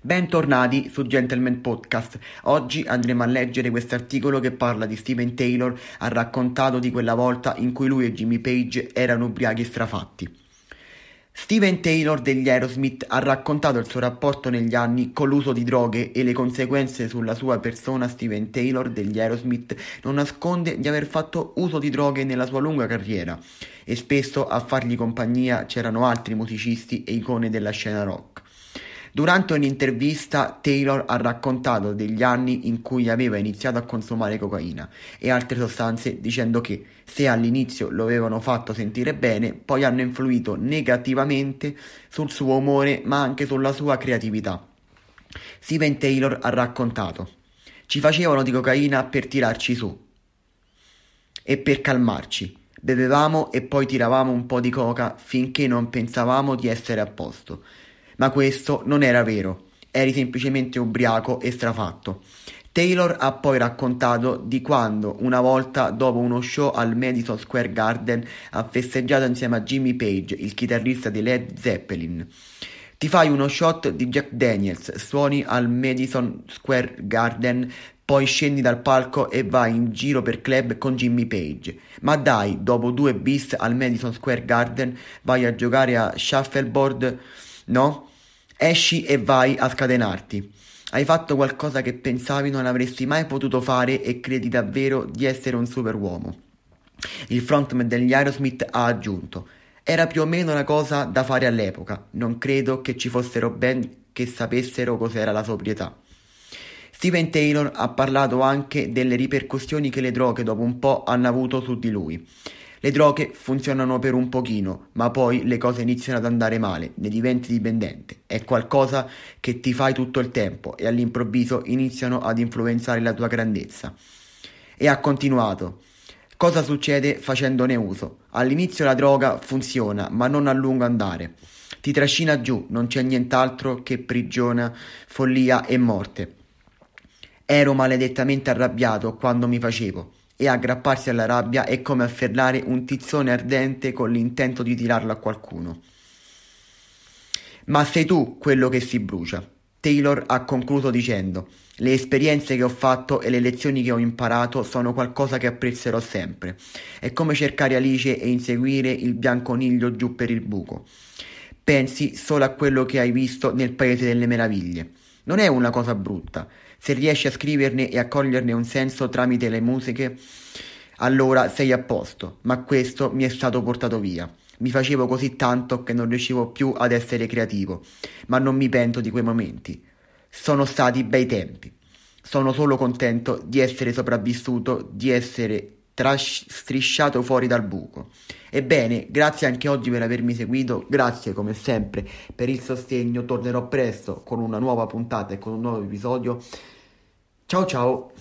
Bentornati su Gentleman Podcast. Oggi andremo a leggere questo articolo che parla di Steven Taylor, ha raccontato di quella volta in cui lui e Jimmy Page erano ubriachi strafatti. Steven Taylor degli Aerosmith ha raccontato il suo rapporto negli anni con l'uso di droghe e le conseguenze sulla sua persona. Steven Taylor degli Aerosmith non nasconde di aver fatto uso di droghe nella sua lunga carriera e spesso a fargli compagnia c'erano altri musicisti e icone della scena rock. Durante un'intervista Taylor ha raccontato degli anni in cui aveva iniziato a consumare cocaina e altre sostanze dicendo che se all'inizio lo avevano fatto sentire bene, poi hanno influito negativamente sul suo umore ma anche sulla sua creatività. Steven Taylor ha raccontato ci facevano di cocaina per tirarci su e per calmarci. Bevevamo e poi tiravamo un po' di coca finché non pensavamo di essere a posto. Ma questo non era vero, eri semplicemente ubriaco e strafatto. Taylor ha poi raccontato di quando, una volta dopo uno show al Madison Square Garden, ha festeggiato insieme a Jimmy Page, il chitarrista di Led Zeppelin. Ti fai uno shot di Jack Daniels, suoni al Madison Square Garden, poi scendi dal palco e vai in giro per club con Jimmy Page. Ma dai, dopo due bis al Madison Square Garden, vai a giocare a shuffleboard? No? Esci e vai a scatenarti. Hai fatto qualcosa che pensavi non avresti mai potuto fare e credi davvero di essere un superuomo. Il frontman degli Aerosmith ha aggiunto: Era più o meno una cosa da fare all'epoca. Non credo che ci fossero ben che sapessero cos'era la sobrietà. Steven Taylor ha parlato anche delle ripercussioni che le droghe dopo un po' hanno avuto su di lui. Le droghe funzionano per un pochino, ma poi le cose iniziano ad andare male, ne diventi dipendente. È qualcosa che ti fai tutto il tempo e all'improvviso iniziano ad influenzare la tua grandezza. E ha continuato. Cosa succede facendone uso? All'inizio la droga funziona, ma non a lungo andare. Ti trascina giù, non c'è nient'altro che prigione, follia e morte. Ero maledettamente arrabbiato quando mi facevo e aggrapparsi alla rabbia è come afferrare un tizzone ardente con l'intento di tirarlo a qualcuno. Ma sei tu quello che si brucia. Taylor ha concluso dicendo le esperienze che ho fatto e le lezioni che ho imparato sono qualcosa che apprezzerò sempre. È come cercare Alice e inseguire il bianconiglio giù per il buco. Pensi solo a quello che hai visto nel Paese delle Meraviglie. Non è una cosa brutta. Se riesci a scriverne e a coglierne un senso tramite le musiche, allora sei a posto, ma questo mi è stato portato via. Mi facevo così tanto che non riuscivo più ad essere creativo, ma non mi pento di quei momenti. Sono stati bei tempi. Sono solo contento di essere sopravvissuto, di essere tras- strisciato fuori dal buco. Ebbene, grazie anche oggi per avermi seguito, grazie come sempre per il sostegno, tornerò presto con una nuova puntata e con un nuovo episodio. Ciao ciao!